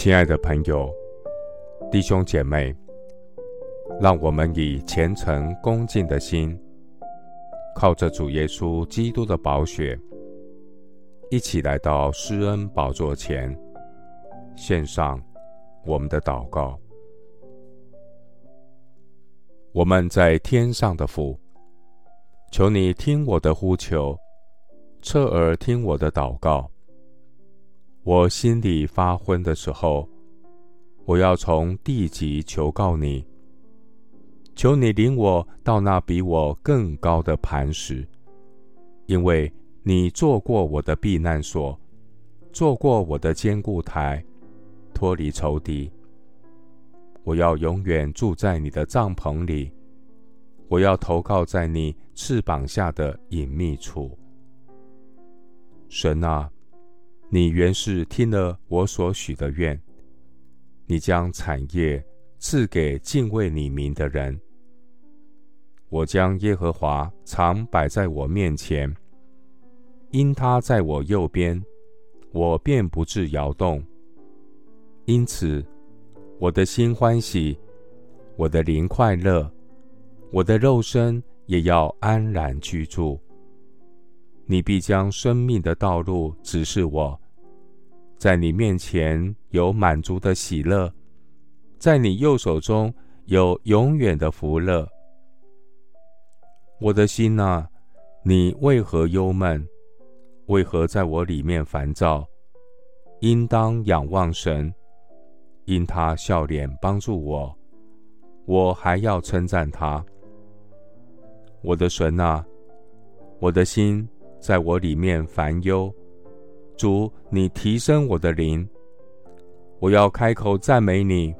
亲爱的朋友、弟兄姐妹，让我们以虔诚恭敬的心，靠着主耶稣基督的宝血，一起来到施恩宝座前，献上我们的祷告。我们在天上的父，求你听我的呼求，侧耳听我的祷告。我心里发昏的时候，我要从地极求告你，求你领我到那比我更高的磐石，因为你做过我的避难所，做过我的坚固台，脱离仇敌。我要永远住在你的帐篷里，我要投靠在你翅膀下的隐秘处。神啊！你原是听了我所许的愿，你将产业赐给敬畏你名的人。我将耶和华常摆在我面前，因他在我右边，我便不致摇动。因此，我的心欢喜，我的灵快乐，我的肉身也要安然居住。你必将生命的道路指示我，在你面前有满足的喜乐，在你右手中有永远的福乐。我的心啊，你为何忧闷？为何在我里面烦躁？应当仰望神，因他笑脸帮助我，我还要称赞他。我的神啊，我的心。在我里面烦忧，主，你提升我的灵，我要开口赞美你。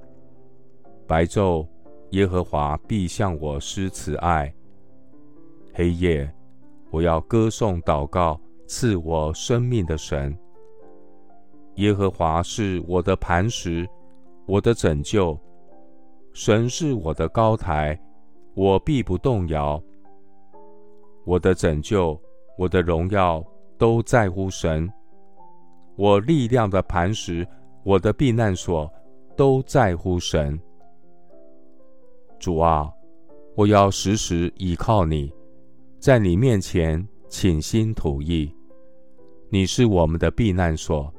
白昼，耶和华必向我施慈爱；黑夜，我要歌颂祷告赐我生命的神。耶和华是我的磐石，我的拯救，神是我的高台，我必不动摇。我的拯救。我的荣耀都在乎神，我力量的磐石，我的避难所都在乎神。主啊，我要时时倚靠你，在你面前倾心吐意。你是我们的避难所。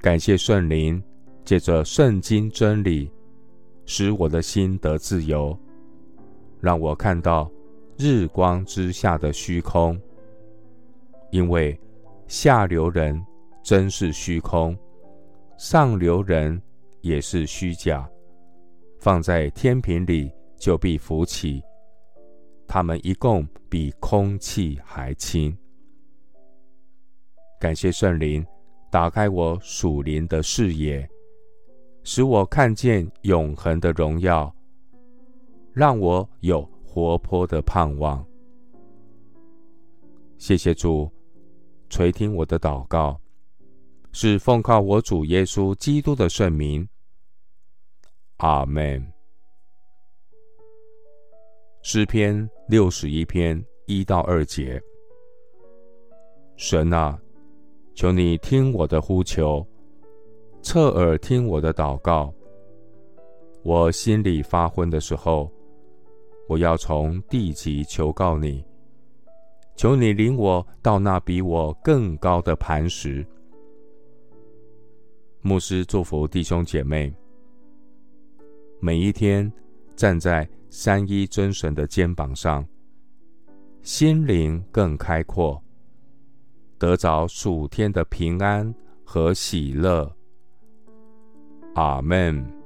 感谢圣灵，借着圣经真理，使我的心得自由，让我看到。日光之下的虚空，因为下流人真是虚空，上流人也是虚假，放在天平里就必浮起。他们一共比空气还轻。感谢圣灵打开我属灵的视野，使我看见永恒的荣耀，让我有。活泼的盼望，谢谢主垂听我的祷告，是奉靠我主耶稣基督的圣名。阿门。诗篇六十一篇一到二节：神啊，求你听我的呼求，侧耳听我的祷告。我心里发昏的时候。我要从地极求告你，求你领我到那比我更高的磐石。牧师祝福弟兄姐妹，每一天站在三一真神的肩膀上，心灵更开阔，得着属天的平安和喜乐。阿门。